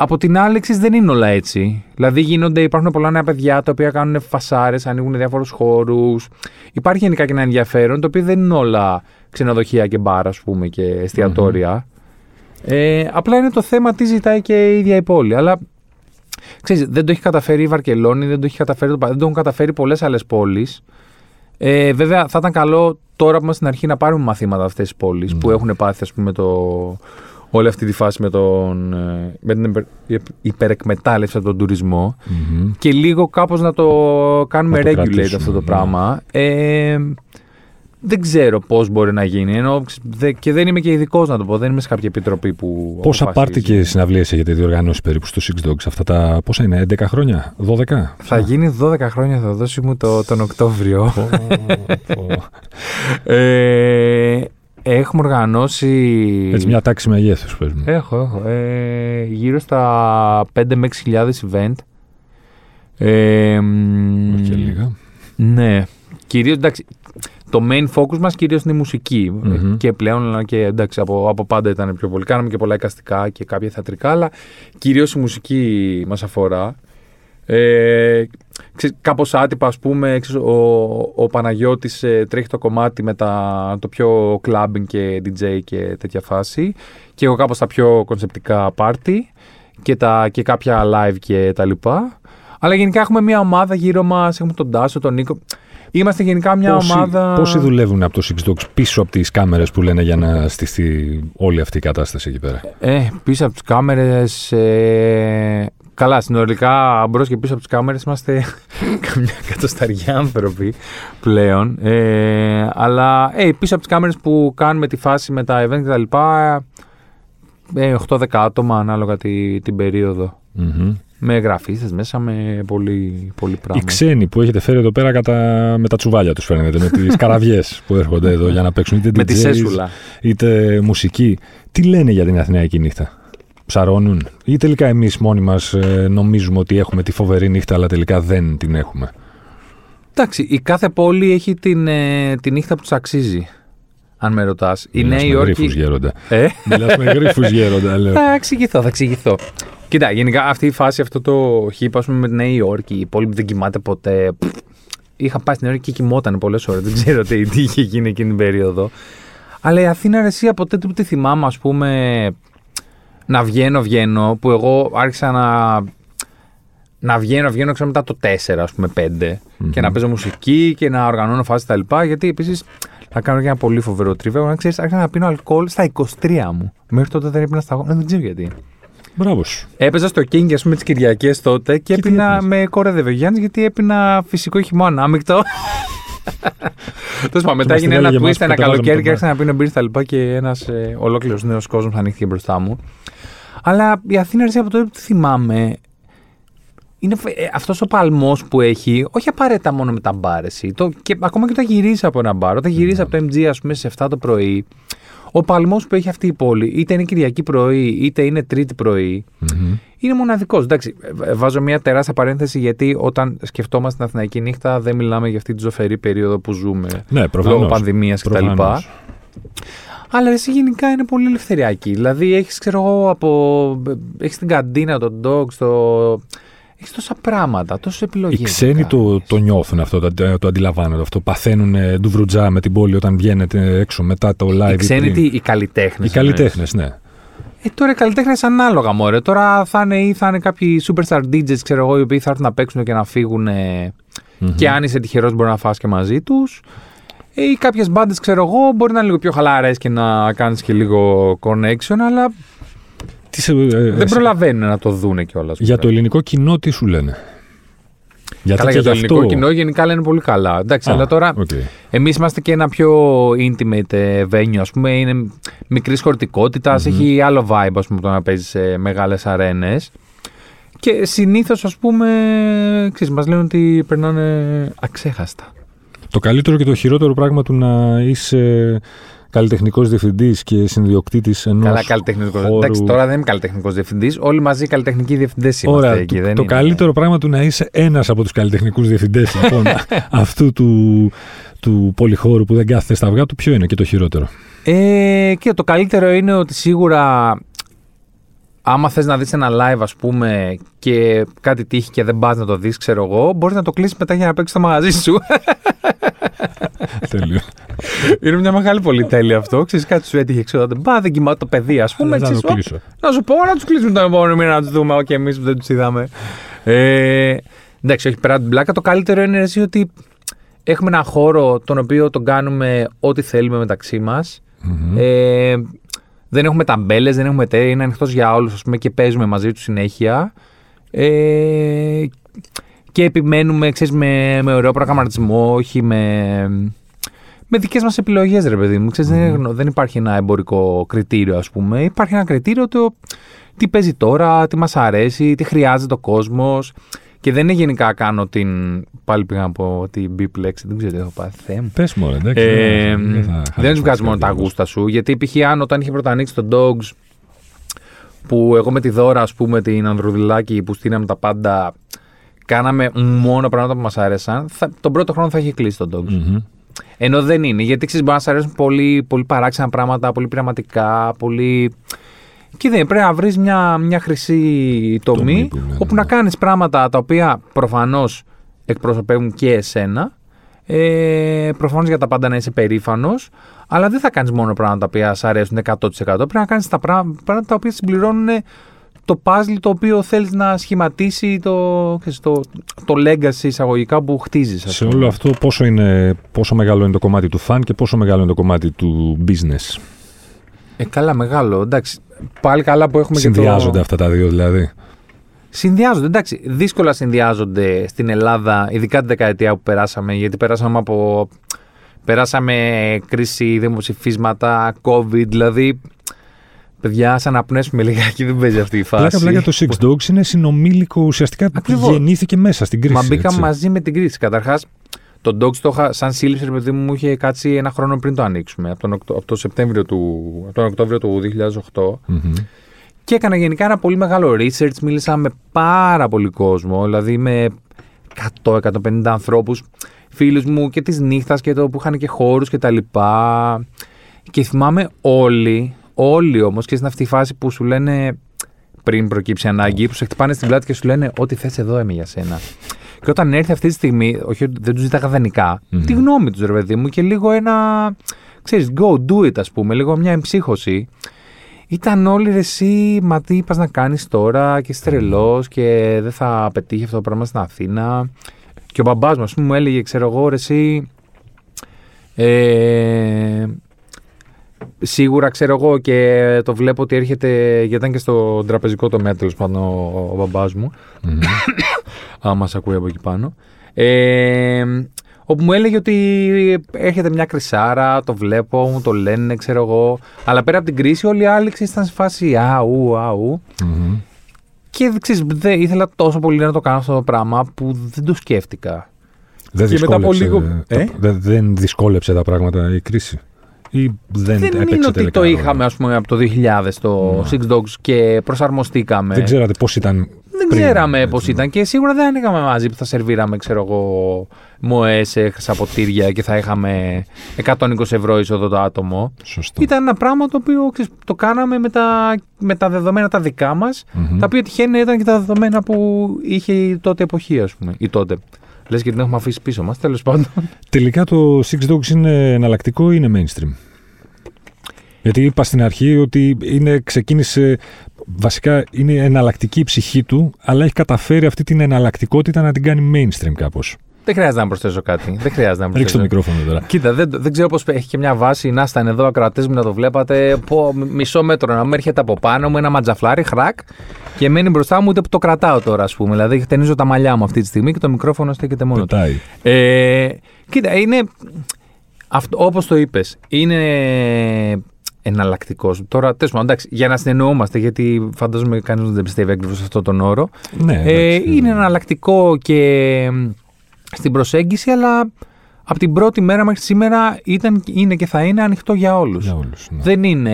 Από την άλλη, εξής, δεν είναι όλα έτσι. Δηλαδή, γίνονται, υπάρχουν πολλά νέα παιδιά τα οποία κάνουν φασάρες, ανοίγουν διάφορους χώρους. Υπάρχει γενικά και ένα ενδιαφέρον, το οποίο δεν είναι όλα ξενοδοχεία και μπαρ, ας πούμε, και εστιατορια Ε, απλά είναι το θέμα τι ζητάει και η ίδια η πόλη. Αλλά ξέρεις, δεν το έχει καταφέρει η Βαρκελόνη, δεν το έχει καταφέρει το, Πα- δεν το έχουν καταφέρει πολλές άλλες πόλεις. Ε, βέβαια, θα ήταν καλό τώρα που είμαστε στην αρχή να πάρουμε μαθήματα αυτές τις πόλεις που έχουν πάθει, ας πούμε, το, όλη αυτή τη φάση με, τον, ε, με την υπερ- υπερεκμετάλλευση από τον τουρισμό Μμμ. και λίγο κάπως να το κάνουμε Να το regulate κρατήσουμε, αυτό το ναι. πράγμα. Ε, δεν ξέρω πώς μπορεί να γίνει. Ενώ, ξ- δε- και δεν είμαι και ειδικός να το πω. Δεν είμαι σε κάποια επιτροπή που. Πόσα αποφασίζει. πάρτι και συναυλίες έχετε διοργανώσει περίπου στο Six Dogs αυτά τα. Πόσα είναι, 11 χρόνια, 12. Θα γίνει 12 χρόνια, θα δώσει μου το, τον Οκτώβριο. Πω, πω. [LAUGHS] ε, έχουμε οργανώσει. Έτσι μια τάξη μεγέθους παίζουμε. Έχω, έχω. Ε, γύρω στα 5 με 6.000 event. Ε, μ, Όχι και λίγα. Ναι. Κυρίως, εντάξει, το main focus μας κυρίως είναι η μουσική. Μμμ. Και πλέον, αλλά και εντάξει, από, από πάντα ήταν πιο πολύ. Κάναμε και πολλά εικαστικά και κάποια θεατρικά, αλλά κυρίως η μουσική μας αφορά. Ε, ξέρεις, κάπως άτυπα, ας πούμε, ξέρεις, ο, ο Παναγιώτης ε, τρέχει το κομμάτι με τα, το πιο clubbing και DJ και τέτοια φάση και εγώ κάπως τα πιο κονσεπτικά party και, τα, και κάποια live και τα λοιπά. Αλλά γενικά έχουμε μια ομάδα γύρω μας, έχουμε τον Τάσο, τον Νίκο. Είμαστε γενικά μια Πόσοι, ομάδα... πόσοι δουλεύουν από το Six Dogs πίσω από τις κάμερες που λένε για να στηθεί όλη αυτή η κατάσταση εκεί πέρα; Ε, πίσω από τις κάμερες ε, Καλά, συνολικά μπρος και πίσω από τις κάμερες είμαστε [LAUGHS] καμιά κατοσταριά άνθρωποι πλέον. Ε, αλλά ε, πίσω από τις κάμερες που κάνουμε τη φάση με τα event κτλ. Ε, 8-10 άτομα ανάλογα τη, την περιοδο Μμμ. Με γραφίστε μέσα, με πολύ, πολύ Οι πράγμα. ξένοι που έχετε φέρει εδώ πέρα κατά... με τα τσουβάλια τους φαίνεται, με τις [LAUGHS] καραβιές που έρχονται εδώ για να παίξουν είτε με τη DJs, σέσουλα. είτε μουσική. Τι λένε για την Αθηναϊκή νύχτα; Ψαρώνουν; Ή τελικά εμείς μόνοι μας νομίζουμε ότι έχουμε τη φοβερή νύχτα, αλλά τελικά δεν την έχουμε; Εντάξει, η κάθε πόλη έχει την, ε, τη νύχτα που της αξίζει. Αν με ρωτάς. Η Μιλάς Νέα με γρίφους Υόρκη. γέροντα. Ε; Μιλάς με γρίφους γέροντα, λέω. Θα εξηγηθώ, θα εξηγηθώ. Κοίτα, γενικά αυτή η φάση, αυτό το χίπ, ας πούμε, με τη Νέα Υόρκη, η πόλη που δεν κοιμάται ποτέ. Πφ, Είχα πάει στην Νέα Υόρκη και κοιμόταν πολλές ώρες. Δεν ξέρω τι, τι είχε γίνει εκείνη την περίοδο. Αλλά η Αθήνα, ρε, εσύ από τότε που τη θυμάμαι, ας πούμε, να βγαίνω, βγαίνω, που εγώ άρχισα να. Να βγαίνω, βγαίνω ξέρω μετά το 4, ας πούμε, 5 και να παίζω μουσική και να οργανώνω φάσεις τα λοιπά. Γιατί επίσης θα κάνω και ένα πολύ φοβερό τρίβο. Να ξέρεις, άρχισα να πίνω αλκοόλ στα 23 μου. Μέχρι τότε δεν έπινα στα Δεν ξέρω γιατί. Μπράβος σου. Έπαιζα στο King, ας πούμε, τις Κυριακές τότε και, Και τι έπινα έπινες; με κόρεδευε ο Γιάννης γιατί έπινα φυσικό χυμό ανάμεικτο. Τέλος πάντων, μετά μας έγινε την ένα έλεγε twist, εμάς που ένα κατεβάζαμε καλοκαίρι τον και άρχισα να πίνω μπύρε τα λοιπά και ένας ε, ολόκληρος νέος κόσμος ανοίχθηκε μπροστά μου. Αλλά η Αθήνα, ρε, εσύ, από τότε που τη θυμάμαι, είναι ε, αυτός ο παλμός που έχει, όχι απαραίτητα μόνο με τα μπάρ, εσύ, το, και ακόμα και όταν γυρίσει από ένα μπαρ, όταν γυρίσει από το MG, ας πούμε, σε 7 το πρωί, ο παλμός που έχει αυτή η πόλη, είτε είναι Κυριακή πρωί, είτε είναι Τρίτη πρωί, Μμμ. είναι μοναδικός. Εντάξει, ε, βάζω μια τεράστια παρένθεση γιατί όταν σκεφτόμαστε την Αθηναϊκή νύχτα δεν μιλάμε για αυτή τη ζωφερή περίοδο που ζούμε Ναι, προφανώς. λόγω πανδημίας κτλ. Προφανώς. Αλλά εσύ γενικά είναι πολύ ελευθεριακή. Δηλαδή έχεις, ξέρω εγώ, από. Έχεις την καντίνα, τον dog, το. Έχεις τόσα πράγματα, τόσες επιλογές. Οι ξένοι το, το νιώθουν αυτό, το, το αντιλαμβάνονται αυτό. Παθαίνουν ε, ντουβρουτζά με την πόλη όταν βγαίνετε έξω μετά το live. Οι ή ξένοι, πριν. τι, οι καλλιτέχνες. Οι καλλιτέχνες, ναι. Ε, τώρα οι καλλιτέχνες ανάλογα μωρέ. Τώρα θα είναι ή θα είναι κάποιοι superstar DJs, ξέρω εγώ, οι οποίοι θα έρθουν να παίξουν και να φύγουν. ε, Μμμ. Και αν είσαι τυχερός, μπορεί να φας και μαζί τους. Ή κάποιες μπάντες, ξέρω εγώ, μπορεί να είναι λίγο πιο χαλαρές και να κάνεις και λίγο connection, αλλά Τι σε- ε, δεν εσύ- προλαβαίνουν να το δούνε κιόλας. Για το ελληνικό κοινό τι σου λένε; Γιατί Καλά, και για το γι' ελληνικό αυτό- κοινό γενικά λένε πολύ καλά. Εντάξει, Α, αλλά τώρα οκ. εμείς είμαστε και ένα πιο intimate ε, venue, ας πούμε. Είναι μικρής χωρητικότητας, έχει άλλο vibe, ας πούμε, το να παίζεις σε μεγάλες αρένες. Και συνήθως, ας πούμε, ξέρεις, μας λένε ότι περνάνε αξέχαστα. Το καλύτερο και το χειρότερο πράγμα του να είσαι καλλιτεχνικός διευθυντής και συνδιοκτήτης ενός. Καλά, καλλιτεχνικός. χώρου... Εντάξει, τώρα δεν είμαι καλλιτεχνικός διευθυντής. Όλοι μαζί καλλιτεχνικοί διευθυντές είμαστε Ωραία, εκεί. το, δεν το είναι. καλύτερο πράγμα του να είσαι ένας από τους καλλιτεχνικούς διευθυντές λοιπόν, [LAUGHS] αυτού του, του πολυχώρου που δεν κάθεται στα αυγά του, ποιο είναι και το χειρότερο; Ε, και το καλύτερο είναι ότι σίγουρα άμα θες να δεις ένα live ας πούμε και κάτι τύχει και δεν πας να το δεις ξέρω εγώ μπορείς να το κλείσεις μετά για να παίξεις το μαγαζί σου [LAUGHS] Τέλειο. είναι μια μεγάλη πολυτέλεια αυτό ξέρεις κάτι σου έτυχε ξέρω δεν πά δεν κοιμάται το παιδί ας πούμε Δεν θα ξέρεις, το «Ω, κλείσω. να σου πω να τους κλείσουμε τον επόμενο μήνα να τους δούμε και εμείς που δεν τους είδαμε ε, εντάξει όχι πέρα από την πλάκα το καλύτερο είναι εσύ ότι έχουμε ένα χώρο τον οποίο τον κάνουμε ό,τι θέλουμε μεταξύ μας Μμμ. ε, δεν έχουμε ταμπέλες, δεν έχουμε τέ, είναι ανοιχτός για όλους ας πούμε, και παίζουμε μαζί τους συνέχεια. Ε, και επιμένουμε, ξέρεις, με, με ωραίο προγραμματισμό, όχι με, με δικές μας επιλογές, ρε παιδί μου. Ξέρεις, δεν, είναι γνω- δεν υπάρχει ένα εμπορικό κριτήριο, ας πούμε. Υπάρχει ένα κριτήριο το τι παίζει τώρα, τι μας αρέσει, τι χρειάζεται ο κόσμος. Και δεν είναι γενικά κάνω την... Πάλι πήγα να πω την beep λέξη, δεν ξέρω τι έχω πάθει, Θεέ μου. Πες μου, ρε, εντάξει. Ε, δεν θα δεν χάσουμε του βγάζει την μόνο τα καρδιά γούστα σου. Γιατί π.χ. αν όταν είχε πρώτα ανοίξει το Dogs, που εγώ με τη Δώρα, ας πούμε, την Ανδρουδηλάκη που στείναμε τα πάντα, κάναμε μόνο πράγματα που μας άρεσαν, θα, τον πρώτο χρόνο θα είχε κλείσει το Dogs. Μμμ. Ενώ δεν είναι. Γιατί ξέρεις, μπορεί να σα αρέσουν πολύ, πολύ παράξενα πράγματα, πολύ πειραματικά, πολύ. Και δεν πρέπει να βρεις μια, μια χρυσή τομή, Τομή που λένε, όπου ναι. να κάνεις πράγματα τα οποία προφανώς εκπροσωπεύουν και εσένα. Ε, προφανώς για τα πάντα να είσαι περήφανος, αλλά δεν θα κάνεις μόνο πράγματα τα οποία σ' αρέσουν 100%. Πρέπει να κάνεις τα πρά- πράγματα τα οποία συμπληρώνουν το puzzle το οποίο θέλεις να σχηματίσει το, ξέρεις, το, το legacy εισαγωγικά που χτίζεις. Σε όλο αυτό πόσο, είναι, πόσο μεγάλο είναι το κομμάτι του φαν και πόσο μεγάλο είναι το κομμάτι του business; Ε, καλά, μεγάλο. Εντάξει. Πάλι καλά που έχουμε και Συνδυάζονται το... αυτά τα δύο δηλαδή. Συνδυάζονται, εντάξει. Δύσκολα συνδυάζονται στην Ελλάδα, ειδικά την δεκαετία που περάσαμε, γιατί περάσαμε από. Περάσαμε κρίση, δημοψηφίσματα, COVID, δηλαδή. Παιδιά, σαν να πνέσουμε λιγάκι, δεν παίζει αυτή η φάση. Πλάκα, πλάκα το Six Dogs είναι συνομήλικο ουσιαστικά που Ακριβώς. γεννήθηκε μέσα στην κρίση. Μα μπήκαμε έτσι. μαζί με την κρίση. Καταρχάς, το Dogs το είχα σαν σύλληψη, ρε παιδί μου, μου είχε κάτσει ένα χρόνο πριν το ανοίξουμε, από τον, Οκτώ- από το Σεπτέμβριο του, από τον Οκτώβριο του 2008. Μμμ. Και έκανα γενικά ένα πολύ μεγάλο research. Μίλησα με πάρα πολύ κόσμο, δηλαδή με 100-150 ανθρώπους, φίλους μου και της νύχτας και το που είχαν και χώρους και τα λοιπά. Και θυμάμαι όλοι, όλοι όμως και στην αυτή τη φάση που σου λένε πριν προκύψει ανάγκη, που σε χτυπάνε στην πλάτη και σου λένε Ό,τι θες εδώ είμαι για σένα. Και όταν έρθει αυτή τη στιγμή, όχι ότι δεν τους ζήταγα δανεικά, Μμμ. τη γνώμη τους, ρε παιδί μου, και λίγο ένα. ξέρεις, go, do it, ας πούμε, λίγο μια εμψύχωση. Ήταν όλοι ρε εσύ, μα τι είπα να κάνεις τώρα και είσαι τρελός και δεν θα πετύχει αυτό το πράγμα στην Αθήνα. Και ο μπαμπάς μου, ας πούμε, μου έλεγε, ξέρω εγώ, ρε εσύ, ε, σίγουρα ξέρω εγώ και το βλέπω ότι έρχεται, γιατί ήταν και στο τραπεζικό τομέα τέλος πάντων ο, ο μπαμπάς μου, Μμμ. άμα σε ακούει από εκεί πάνω. Ε, όπου μου έλεγε ότι έρχεται μια κρυσάρα, το βλέπω, μου το λένε, ξέρω εγώ. Αλλά πέρα από την κρίση, όλοι οι άλλοι ξέρεις, ήταν σε φάση αου, αου. Μμμ. Και ξέρεις, δεν, ήθελα τόσο πολύ να το κάνω αυτό το πράγμα που δεν το σκέφτηκα. Δεν Και μετά από δυσκόλεψε, λίγο- τα- Ε; δεν, δεν δυσκόλεψε τα πράγματα η κρίση. Ή δεν, Δεν έπαιξε είναι ότι τελικά το ρόλο; είχαμε, ας πούμε, από το 2000 το Ναι. Six Dogs και προσαρμοστήκαμε. Δεν ξέρατε πώς ήταν. Δεν πριν, ξέραμε έτσι, πώς ναι. ήταν και σίγουρα δεν ανοίγαμε μαζί που θα σερβίραμε, ξέρω εγώ, μοέ σε χρυσαποτήρια και θα είχαμε 120 ευρώ είσοδο το άτομο. Σωστό. Ήταν ένα πράγμα το οποίο ξέρεις, το κάναμε με τα, με τα δεδομένα τα δικά μας, Μμμ. τα οποία τυχαίνει να ήταν και τα δεδομένα που είχε η τότε εποχή, ας πούμε. Η τότε. Λες και την έχουμε αφήσει πίσω μας, τέλος πάντων. Τελικά το Six Dogs είναι εναλλακτικό ή είναι mainstream; Γιατί είπα στην αρχή ότι είναι, ξεκίνησε. Βασικά είναι εναλλακτική η ψυχή του, αλλά έχει καταφέρει αυτή την εναλλακτικότητα να την κάνει mainstream κάπως. Δεν χρειάζεται να προσθέσω κάτι. Δεν χρειάζεται να Ρίξε το προσθέσω. μικρόφωνο τώρα. Κοίτα, δεν, δεν ξέρω πώς έχει και μια βάση. Να ήταν εδώ ακροατές μου να το βλέπατε. Πω, μισό μέτρο να μου έρχεται από πάνω μου ένα ματζαφλάρι, χρακ, και μένει μπροστά μου ούτε που το κρατάω τώρα, ας πούμε. Δηλαδή, ταινίζω τα μαλλιά μου αυτή τη στιγμή και το μικρόφωνο στέκεται μόνο του. Πετάει. Ε, κοίτα, είναι. Αυτό, όπως το είπες, είναι εναλλακτικός. Τώρα, τέλος πάντων, εντάξει, για να συνεννοούμαστε, γιατί φαντάζομαι κανείς δεν πιστεύει ακριβώς σε αυτόν τον όρο. Ναι, Ε, εντάξει. είναι εναλλακτικό και μ, στην προσέγγιση, αλλά από την πρώτη μέρα μέχρι σήμερα ήταν, είναι και θα είναι ανοιχτό για όλους. Για όλους, ναι. Δεν είναι...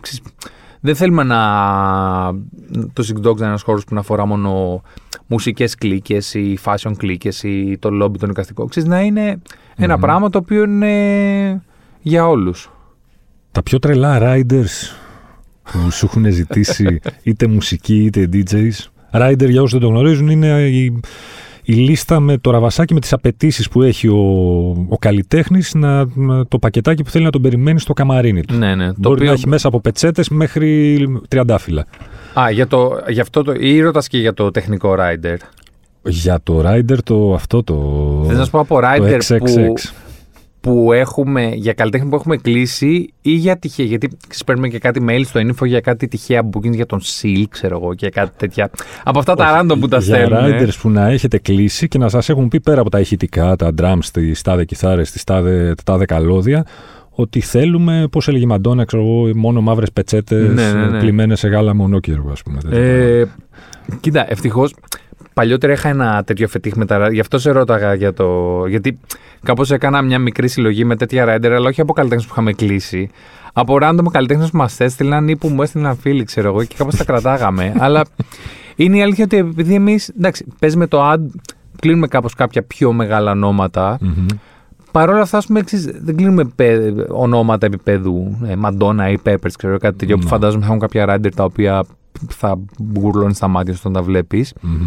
ξέρεις, δεν θέλουμε να... Το Six Dogs να είναι ένας χώρος που να αφορά μόνο μουσικές κλίκες ή fashion κλίκες ή το lobby των εικαστικών. Ξέρεις, να είναι ένα Μμμ. πράγμα το οποίο είναι για όλους. Τα πιο τρελά riders που σου έχουν ζητήσει [LAUGHS] είτε μουσική είτε DJs. Rider για όσους δεν το γνωρίζουν είναι η, η λίστα με το ραβασάκι με τις απαιτήσεις που έχει ο, ο καλλιτέχνης να, να- το πακετάκι που θέλει να τον περιμένει στο καμαρίνι του. Ναι, ναι. Το Μπορεί οποίο... να έχει μέσα από πετσέτες μέχρι τριαντάφυλλα. Α, για, το, για αυτό το... Ή ρωτάς και για το τεχνικό rider; Για το Rider το αυτό το. Θες να σου πω από το rider που, XXX. Που έχουμε, για καλλιτέχνη που έχουμε κλείσει ή για τυχαία. Γιατί ξέρεις, παίρνουμε και κάτι mail στο info για κάτι τυχαία bookings για τον Seal, ξέρω εγώ, και κάτι τέτοια. Από αυτά τα random που τα για στέλνουν. riders που να έχετε κλείσει και να σας έχουν πει πέρα από τα ηχητικά, τα drums, τις τάδε κιθάρες, τις τάδε, τα τάδε καλώδια, ότι θέλουμε, πώς έλεγε η Μαντόνα, ξέρω εγώ, μόνο μαύρες πετσέτες Ναι, ναι, ναι. πλημμένες σε γάλα μονόκυρο, ας πούμε. τέτοιο Ε, κοίτα, ευτυχώς. Παλιότερα είχα ένα τέτοιο φετίχ με τα Γι' αυτό σε ρώταγα για το. Γιατί κάπως έκανα μια μικρή συλλογή με τέτοια rider, αλλά όχι από καλλιτέχνες που είχαμε κλείσει. Από random καλλιτέχνες που μας έστειλαν ή που μου έστειλαν φίλοι, ξέρω εγώ, και κάπως τα κρατάγαμε. [LAUGHS] αλλά είναι η αλήθεια ότι επειδή εμεί. Εντάξει, παίζουμε το ad, κλείνουμε κάπως κάποια πιο μεγάλα ονόματα. Μμμ. Παρ' όλα αυτά, ας πούμε, ξέρεις, δεν κλείνουμε πε- ονόματα επίπεδου ε, Madonna ή Peppers, ξέρω κάτι τέτοιο που Ναι. φαντάζομαι θα έχουν κάποια rider τα οποία θα μπουρλώνει στα μάτια σου όταν τα βλέπεις. Μμμ.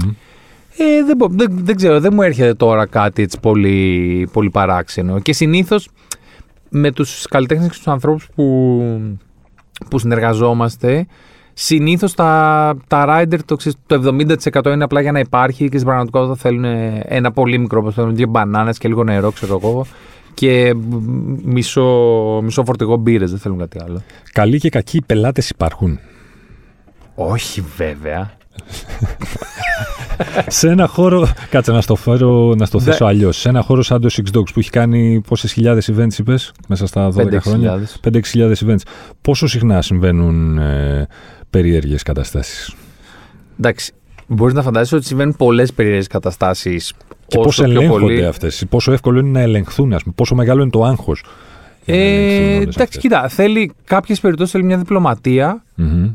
Ε, δεν, μπο- δεν, δεν ξέρω, δεν μου έρχεται τώρα κάτι έτσι πολύ, πολύ παράξενο. Και συνήθως με τους καλλιτέχνες και τους ανθρώπους που, που συνεργαζόμαστε, συνήθως τα, τα rider το, ξέρεις, το 70% είναι απλά για να υπάρχει και στην πραγματικότητα θέλουν ένα πολύ μικρό ποσοστό, θέλουν δύο μπανάνες και λίγο νερό, ξέρω εγώ. Και μισό, μισό φορτηγό μπύρες, δεν θέλουν κάτι άλλο. Καλοί και κακοί πελάτες υπάρχουν. Όχι, βέβαια. [LAUGHS] σε ένα χώρο. Κάτσε να στο, φέρω, να στο θέσω αλλιώς. Σε ένα χώρο σαν το Six Dogs που έχει κάνει πόσες χιλιάδες events, είπες, μέσα στα 12 χρόνια. 5-6 events. Πόσο συχνά συμβαίνουν ε, περίεργες καταστάσεις. Εντάξει. Μπορείς να φαντάζεσαι ότι συμβαίνουν πολλές περίεργες καταστάσεις. Και πώ ελέγχονται πολύ... αυτές, πόσο εύκολο είναι να ελεγχθούν, ας πούμε, πόσο μεγάλο είναι το άγχος. Ε, εντάξει, κοίτα, θέλει κάποιες περιπτώσεις θέλει μια διπλωματια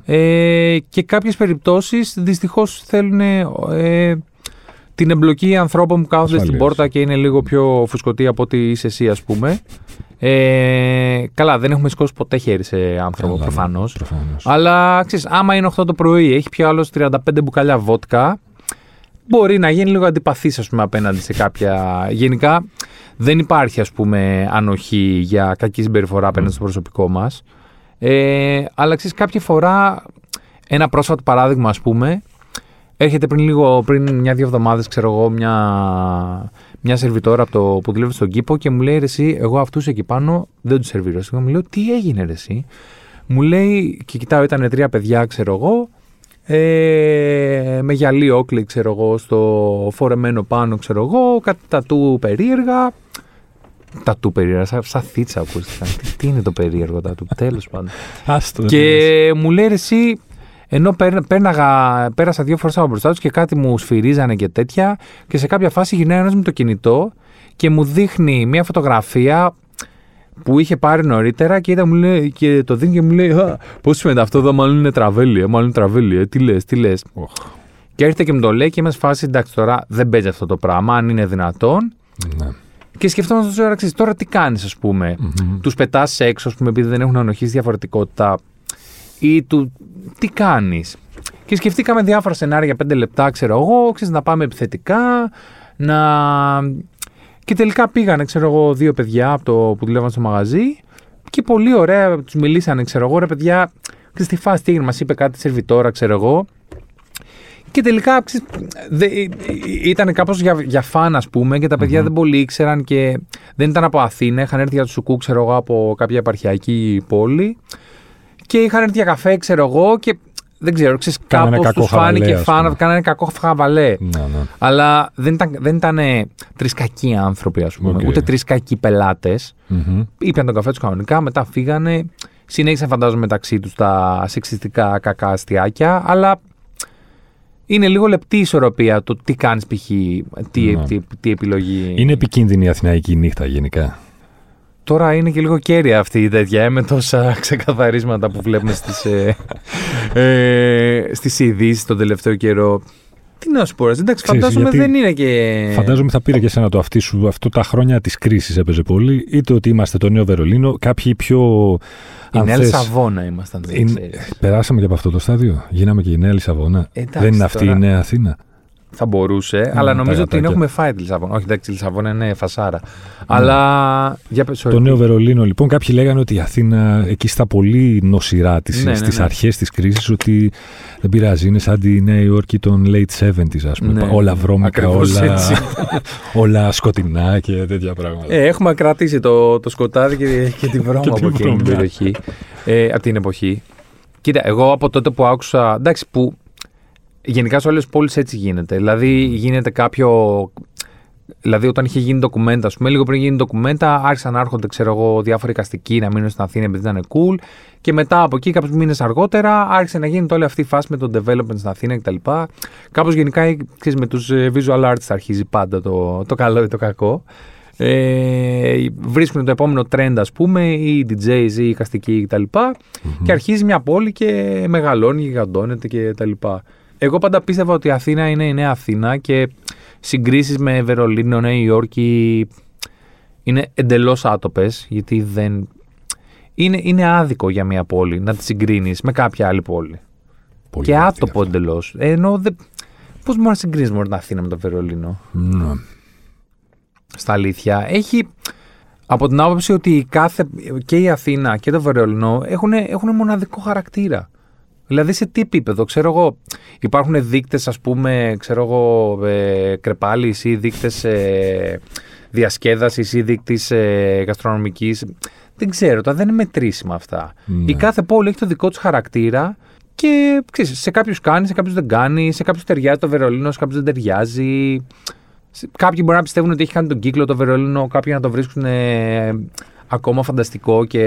ε, και κάποιες περιπτώσεις δυστυχώς θέλουν ε, την εμπλοκή ανθρώπων που κάθονται στην πόρτα και είναι λίγο πιο φουσκωτοί από ότι είσαι εσύ, ας πούμε. Ε, καλά, δεν έχουμε σηκώσει ποτέ χέρι σε άνθρωπο προφανώς. Αλλά ξέρεις, άμα είναι 8 το πρωί, έχει πια άλλος 35 μπουκάλια βότκα, μπορεί να γίνει λίγο αντιπαθής, ας πούμε, απέναντι σε κάποια. [LAUGHS] Γενικά, δεν υπάρχει, ας πούμε, ανοχή για κακή συμπεριφορά απέναντι στο προσωπικό μας. Ε, αλλά ξέρεις, κάποια φορά, ένα πρόσφατο παράδειγμα, ας πούμε, έρχεται πριν λίγο, πριν μια-δύο εβδομάδες, ξέρω εγώ, μια, μια σερβιτόρα από το, που δουλεύει στον κήπο και μου λέει ρε, εσύ, εγώ αυτούς εκεί πάνω δεν τους σερβίρω. Εγώ μου λέω, τι έγινε, ρε, εσύ. Μου λέει, και κοιτάω, ήταν τρία παιδιά, ξέρω εγώ, ε, με γυαλί όκλι, ξέρω εγώ, στο φορεμένο πάνω, ξέρω εγώ, κάτι τατού περίεργα. Τατού περίεργα, σαν, σαν θίτσα ακούστηκαν. τι, τι είναι το περίεργο τατού, τέλος πάντων. Άστο, και μου λέει εσύ, ενώ πέρναγα, πέρασα δύο φορές από μπροστά τους και κάτι μου σφυρίζανε και τέτοια, και σε κάποια φάση γυρνάει ένας με το κινητό και μου δείχνει μια φωτογραφία που είχε πάρει νωρίτερα και, ήταν, μου λέει, και το δίνει και μου λέει Πώς σημαίνει αυτό εδώ, μάλλον είναι τραβέλι, ε, μάλλον είναι τραβέλι, ε, τι λες, τι λες. Και έρχεται και μου το λέει και είμαι σε φάση εντάξει τώρα δεν παίζει αυτό το πράγμα, αν είναι δυνατόν. Ναι. Και σκεφτόμαστε τώρα, τώρα τι κάνεις, ας πούμε. Mm-hmm. Τους πετάς έξω, ας πούμε, επειδή δεν έχουν ανοχήσει διαφορετικότητα. Ή του. Τι κάνεις. Και σκεφτήκαμε διάφορα σενάρια για πέντε λεπτά, ξέρω εγώ, ξέρεις, να πάμε επιθετικά, να και τελικά πήγανε, ξέρω εγώ, δύο παιδιά από το που δουλεύαν στο μαγαζί και πολύ ωραία τους μιλήσανε, ξέρω εγώ, ρε παιδιά, και στη φάση τι μας είπε κάτι σερβιτόρα, ξέρω εγώ. Και τελικά δε, ήταν κάπως για, για φαν, ας πούμε, και τα παιδιά δεν πολύ ήξεραν και δεν ήταν από Αθήνα. Είχαν έρθει για το σουκού, ξέρω εγώ, από κάποια επαρχιακή πόλη. Και είχαν έρθει για καφέ, ξέρω εγώ, και δεν ξέρω, ξέρεις, κάπως τους φάνηκε φαν, κάνανε κακό χαβαλέ. Ναι, ναι. Αλλά δεν ήταν, δεν ήταν τρεις κακοί άνθρωποι, ας πούμε, okay. ούτε τρεις κακοί πελάτες. Mm-hmm. Ήπιαν τον καφέ τους κανονικά, μετά φύγανε. Συνέχισαν, φαντάζομαι, μεταξύ τους τα σεξιστικά κακά αστιάκια, αλλά είναι λίγο λεπτή η ισορροπία το τι κάνεις π.χ., τι, ναι. τι, τι, επιλογή. Είναι επικίνδυνη η αθηναϊκή νύχτα γενικά. Τώρα είναι και λίγο κέρια αυτή η τέτοια, ε, με τόσα [LAUGHS] ξεκαθαρίσματα που βλέπουμε στις, ε, ε, στις ειδήσεις τον τελευταίο καιρό. Τι να σου πω, εντάξει, φαντάζομαι δεν είναι και. Φαντάζομαι θα πήρε και εσένα το αυτή σου. Αυτό τα χρόνια της κρίσης έπαιζε πολύ. Είτε ότι είμαστε το Νέο Βερολίνο, κάποιοι πιο. Η Νέα Λισαβόνα ήμασταν. Περάσαμε και από αυτό το στάδιο. Γίναμε και η Νέα Λισαβόνα. δεν είναι αυτή η Νέα Αθήνα. Θα μπορούσε, αλλά νομίζω ότι την έχουμε φάει τη Λισαβόνα. Όχι, εντάξει, η Λισαβόνα είναι φασάρα. Ναι. Αλλά. Για... Το Νέο Βερολίνο, λοιπόν, κάποιοι λέγανε ότι η Αθήνα εκεί στα πολύ νοσηρά τη, ναι, ναι, στις ναι. αρχές της κρίσης, ότι δεν πειράζει, είναι σαν τη Νέα Υόρκη των late 70s, ας πούμε. Ναι. Όλα βρώμικα, όλα, [LAUGHS] όλα σκοτεινά και τέτοια πράγματα. Ε, έχουμε κρατήσει το, το σκοτάδι και, και τη βρώμα [LAUGHS] από εκείνη την περιοχή. Ε, από την εποχή. Κοίτα, εγώ από τότε που άκουσα. Εντάξει, που Γενικά σε όλες τις πόλεις έτσι γίνεται. Δηλαδή, γίνεται κάποιο. Δηλαδή, όταν είχε γίνει ντοκουμέντα, ας πούμε, λίγο πριν γίνει ντοκουμέντα, άρχισαν να έρχονται, ξέρω εγώ, διάφοροι καστικοί να μείνουν στην Αθήνα επειδή ήταν cool. Και μετά από εκεί, κάποιους μήνες αργότερα, άρχισε να γίνεται όλη αυτή η φάση με το development στην Αθήνα κτλ. Κάπως γενικά, ξέρεις, με τους ε, visual artists αρχίζει πάντα το, το καλό ή το κακό. Ε, βρίσκουν το επόμενο trend, ας πούμε, ή DJs ή οι καστικοί κτλ. Και αρχίζει μια πόλη και μεγαλώνει, γιγαντώνεται κτλ. Εγώ πάντα πίστευα ότι η Αθήνα είναι η νέα Αθήνα και συγκρίσεις με Βερολίνο, Νέα Υόρκη είναι εντελώς άτοπες γιατί δεν. Είναι, είναι άδικο για μια πόλη να τη συγκρίνεις με κάποια άλλη πόλη. Πολύ και άτοπο εντελώς. Ενώ δεν. Πώς μπορείς να συγκρίνεις μόνο την Αθήνα με το Βερολίνο; Ναι. Στα αλήθεια. Έχει. Από την άποψη ότι κάθε, και η Αθήνα και το Βερολίνο έχουν, έχουν μοναδικό χαρακτήρα. Δηλαδή σε τι επίπεδο, ξέρω εγώ, υπάρχουν δείκτες ας πούμε, ξέρω εγώ, ε, κρεπάλης ή δείκτες ε, διασκέδασης ή δείκτης ε, γαστρονομικής. Δεν ξέρω, τα δεν είναι μετρήσιμα αυτά. Ναι. Η κάθε πόλη έχει το δικό της χαρακτήρα Και ξέρεις, σε κάποιους κάνει, σε κάποιους δεν κάνει, σε κάποιους ταιριάζει το Βερολίνο, σε κάποιους δεν ταιριάζει. Κάποιοι μπορεί να πιστεύουν ότι έχει κάνει τον κύκλο το Βερολίνο, κάποιοι να το βρίσκουν ε, ακόμα φανταστικό και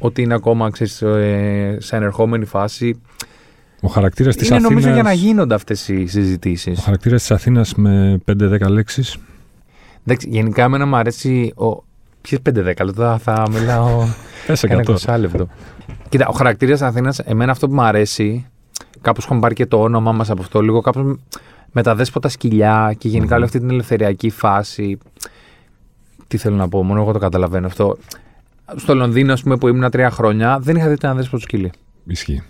ότι είναι ακόμα ξέρεις, ε, σε ενερχόμενη φάση. Ο χαρακτήρας της Είναι Αθήνα. νομίζω για να γίνονται αυτές οι συζητήσεις. Ο χαρακτήρας της Αθήνας με 5-10 λέξεις. Γενικά, εμένα μου αρέσει. Ο... Ποιες 5-10 λεπτά θα μιλάω; [LAUGHS] Πες Ένα 100. 20 λεπτό. Κοίτα, ο χαρακτήρας Αθήνας, εμένα αυτό που μου αρέσει, κάπως έχουμε πάρει και το όνομά μας από αυτό, λίγο κάπως με τα δέσποτα σκυλιά και γενικά όλη αυτή την ελευθεριακή φάση. Τι θέλω να πω, μόνο εγώ το καταλαβαίνω αυτό. Στο Λονδίνο, ας πούμε, που ήμουν τρία χρόνια, δεν είχα δει ένα δέσποτο σκυλί. Ισχύει.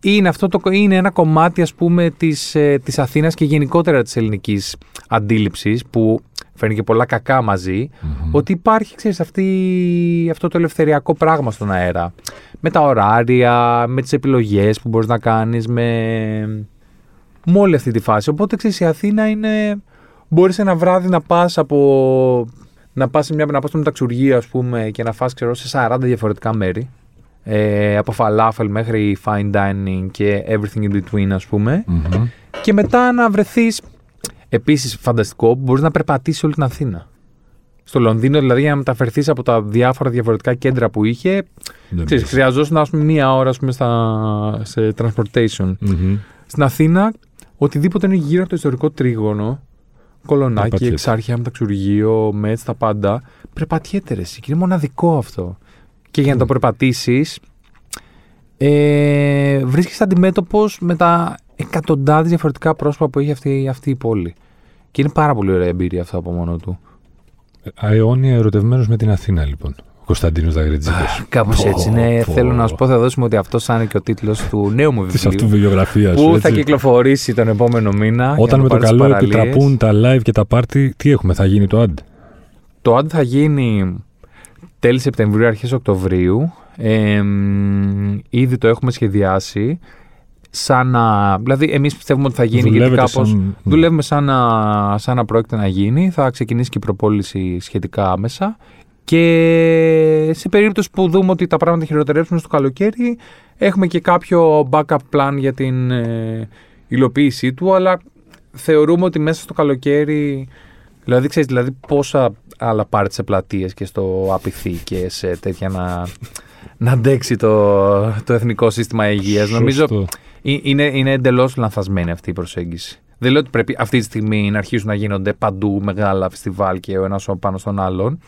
Είναι, αυτό το, είναι ένα κομμάτι, ας πούμε, της, ε, της Αθήνας και γενικότερα της ελληνικής αντίληψης που φέρνει και πολλά κακά μαζί, ότι υπάρχει, ξέρεις, αυτή, αυτό το ελευθεριακό πράγμα στον αέρα. Με τα ωράρια, με τις επιλογές που μπορείς να κάνεις, με, με όλη αυτή τη φάση. Οπότε, ξέρεις, η Αθήνα είναι... Μπορείς ένα βράδυ να πας από... Να πας, σε μια, να πας στο μεταξουργείο, ας πούμε, και να φας, ξέρω, σε 40 διαφορετικά μέρη. Ε, από falafel μέχρι fine dining και everything in between, ας πούμε. Μμμ. Και μετά να βρεθείς, επίσης φανταστικό, που μπορείς να περπατήσεις όλη την Αθήνα. Στο Λονδίνο, δηλαδή, για να μεταφερθείς από τα διάφορα διαφορετικά κέντρα που είχε, Δεν ξέρεις, πες. χρειαζόσουν, ας πούμε, μία ώρα, ας πούμε, στα, σε transportation. Μμμ. Στην Αθήνα, οτιδήποτε είναι γύρω από το ιστορικό τρίγωνο, κολονάκι, Περπατιέται. εξάρχεια, μεταξουργείο, μέτς, τα πάντα, περπατιέται ρε, εσύ, και είναι μοναδικό αυτό. Και για να το περπατήσεις, ε, βρίσκεσαι αντιμέτωπος με τα εκατοντάδες διαφορετικά πρόσωπα που έχει αυτή, αυτή η πόλη. Και είναι πάρα πολύ ωραία εμπειρία αυτό από μόνο του. Αεώνια ερωτευμένος με την Αθήνα, λοιπόν. Ο Κωνσταντίνο Δαγρετζίκο. Κάπως Πω, έτσι είναι. πω. Θέλω να σου πω, θα δώσουμε ότι αυτός θα είναι και ο τίτλος του νέου μου Της αυτού βιβλίου. βιογραφία Που θα κυκλοφορήσει τον επόμενο μήνα. για Όταν να με το πάρεις καλό παραλίες. επιτραπούν τα live και τα party, τι έχουμε, θα γίνει το ad; Το ad θα γίνει τέλη Σεπτεμβρίου, αρχές Οκτωβρίου. Ε, μ, ήδη το έχουμε σχεδιάσει. Σαν να, δηλαδή, εμείς πιστεύουμε ότι θα γίνει γιατί Δουλεύετε κάπως σαν- δουλεύουμε σαν να, σαν να πρόκειται να γίνει. Θα ξεκινήσει και η προπόληση σχετικά άμεσα. Και σε περίπτωση που δούμε ότι τα πράγματα χειροτερεύσουν στο καλοκαίρι, έχουμε και κάποιο backup plan για την ε, υλοποίησή του, αλλά θεωρούμε ότι μέσα στο καλοκαίρι, δηλαδή ξέρεις, δηλαδή πόσα άλλα πάρει σε πλατείες και στο απειθή και σε τέτοια να, να αντέξει το, το εθνικό σύστημα υγείας. Νομίζω Σωστό. ε- είναι, είναι εντελώς λανθασμένη αυτή η προσέγγιση. Δεν λέω ότι πρέπει αυτή τη στιγμή να αρχίσουν να γίνονται παντού μεγάλα φεστιβάλ και ο ένας πάνω στον άλλον.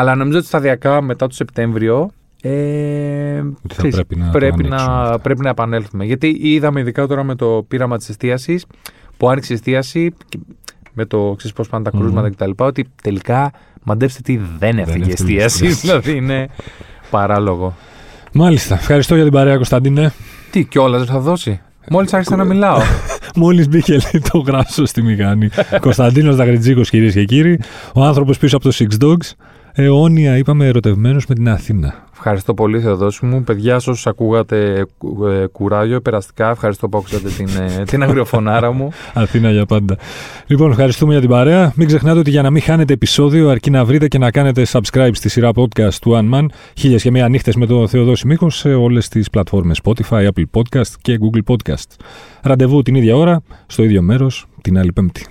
Αλλά νομίζω ότι σταδιακά μετά το Σεπτέμβριο. Ε, Ότι θα ξέρεις, πρέπει να το πρέπει, ανοίξουν να, αυτά. πρέπει να επανέλθουμε. Γιατί είδαμε ειδικά τώρα με το πείραμα της εστίασης, που άνοιξε η εστίαση και με το ξέρεις πώς πάνε τα Μμμ. κρούσματα κτλ. Ότι τελικά μαντέψτε τι δεν έφυγε η έφυγε η εστίαση. εστίαση. [LAUGHS] δηλαδή είναι παράλογο. Μάλιστα. Ευχαριστώ για την παρέα, Κωνσταντίνε. Τι κιόλας δεν θα δώσει; Μόλις άρχισα να μιλάω. [LAUGHS] Μόλις μπήκε λέει, το γράψω στη μηχανή. [LAUGHS] Κωνσταντίνος Δαγριτζίκος, κυρίες και κύριοι. Ο άνθρωπος πίσω από το Six Dogs. Αιώνια, είπαμε, ερωτευμένος με την Αθήνα. Ευχαριστώ πολύ, Θεοδόση μου. Παιδιά, σε όσους ακούγατε κου- ε, κουράγιο, περαστικά, ευχαριστώ που άκουσατε την, ε, [LAUGHS] την αγριοφωνάρα μου. Αθήνα για πάντα. Λοιπόν, ευχαριστούμε για την παρέα. Μην ξεχνάτε ότι για να μην χάνετε επεισόδιο, αρκεί να βρείτε και να κάνετε subscribe στη σειρά podcast του One Man. Χίλιες και μία νύχτες με τον Θεοδόση Μίχο σε όλες τις πλατφόρμες Spotify, Apple Podcast και Google Podcast. Ραντεβού την ίδια ώρα, στο ίδιο μέρος, την άλλη Πέμπτη.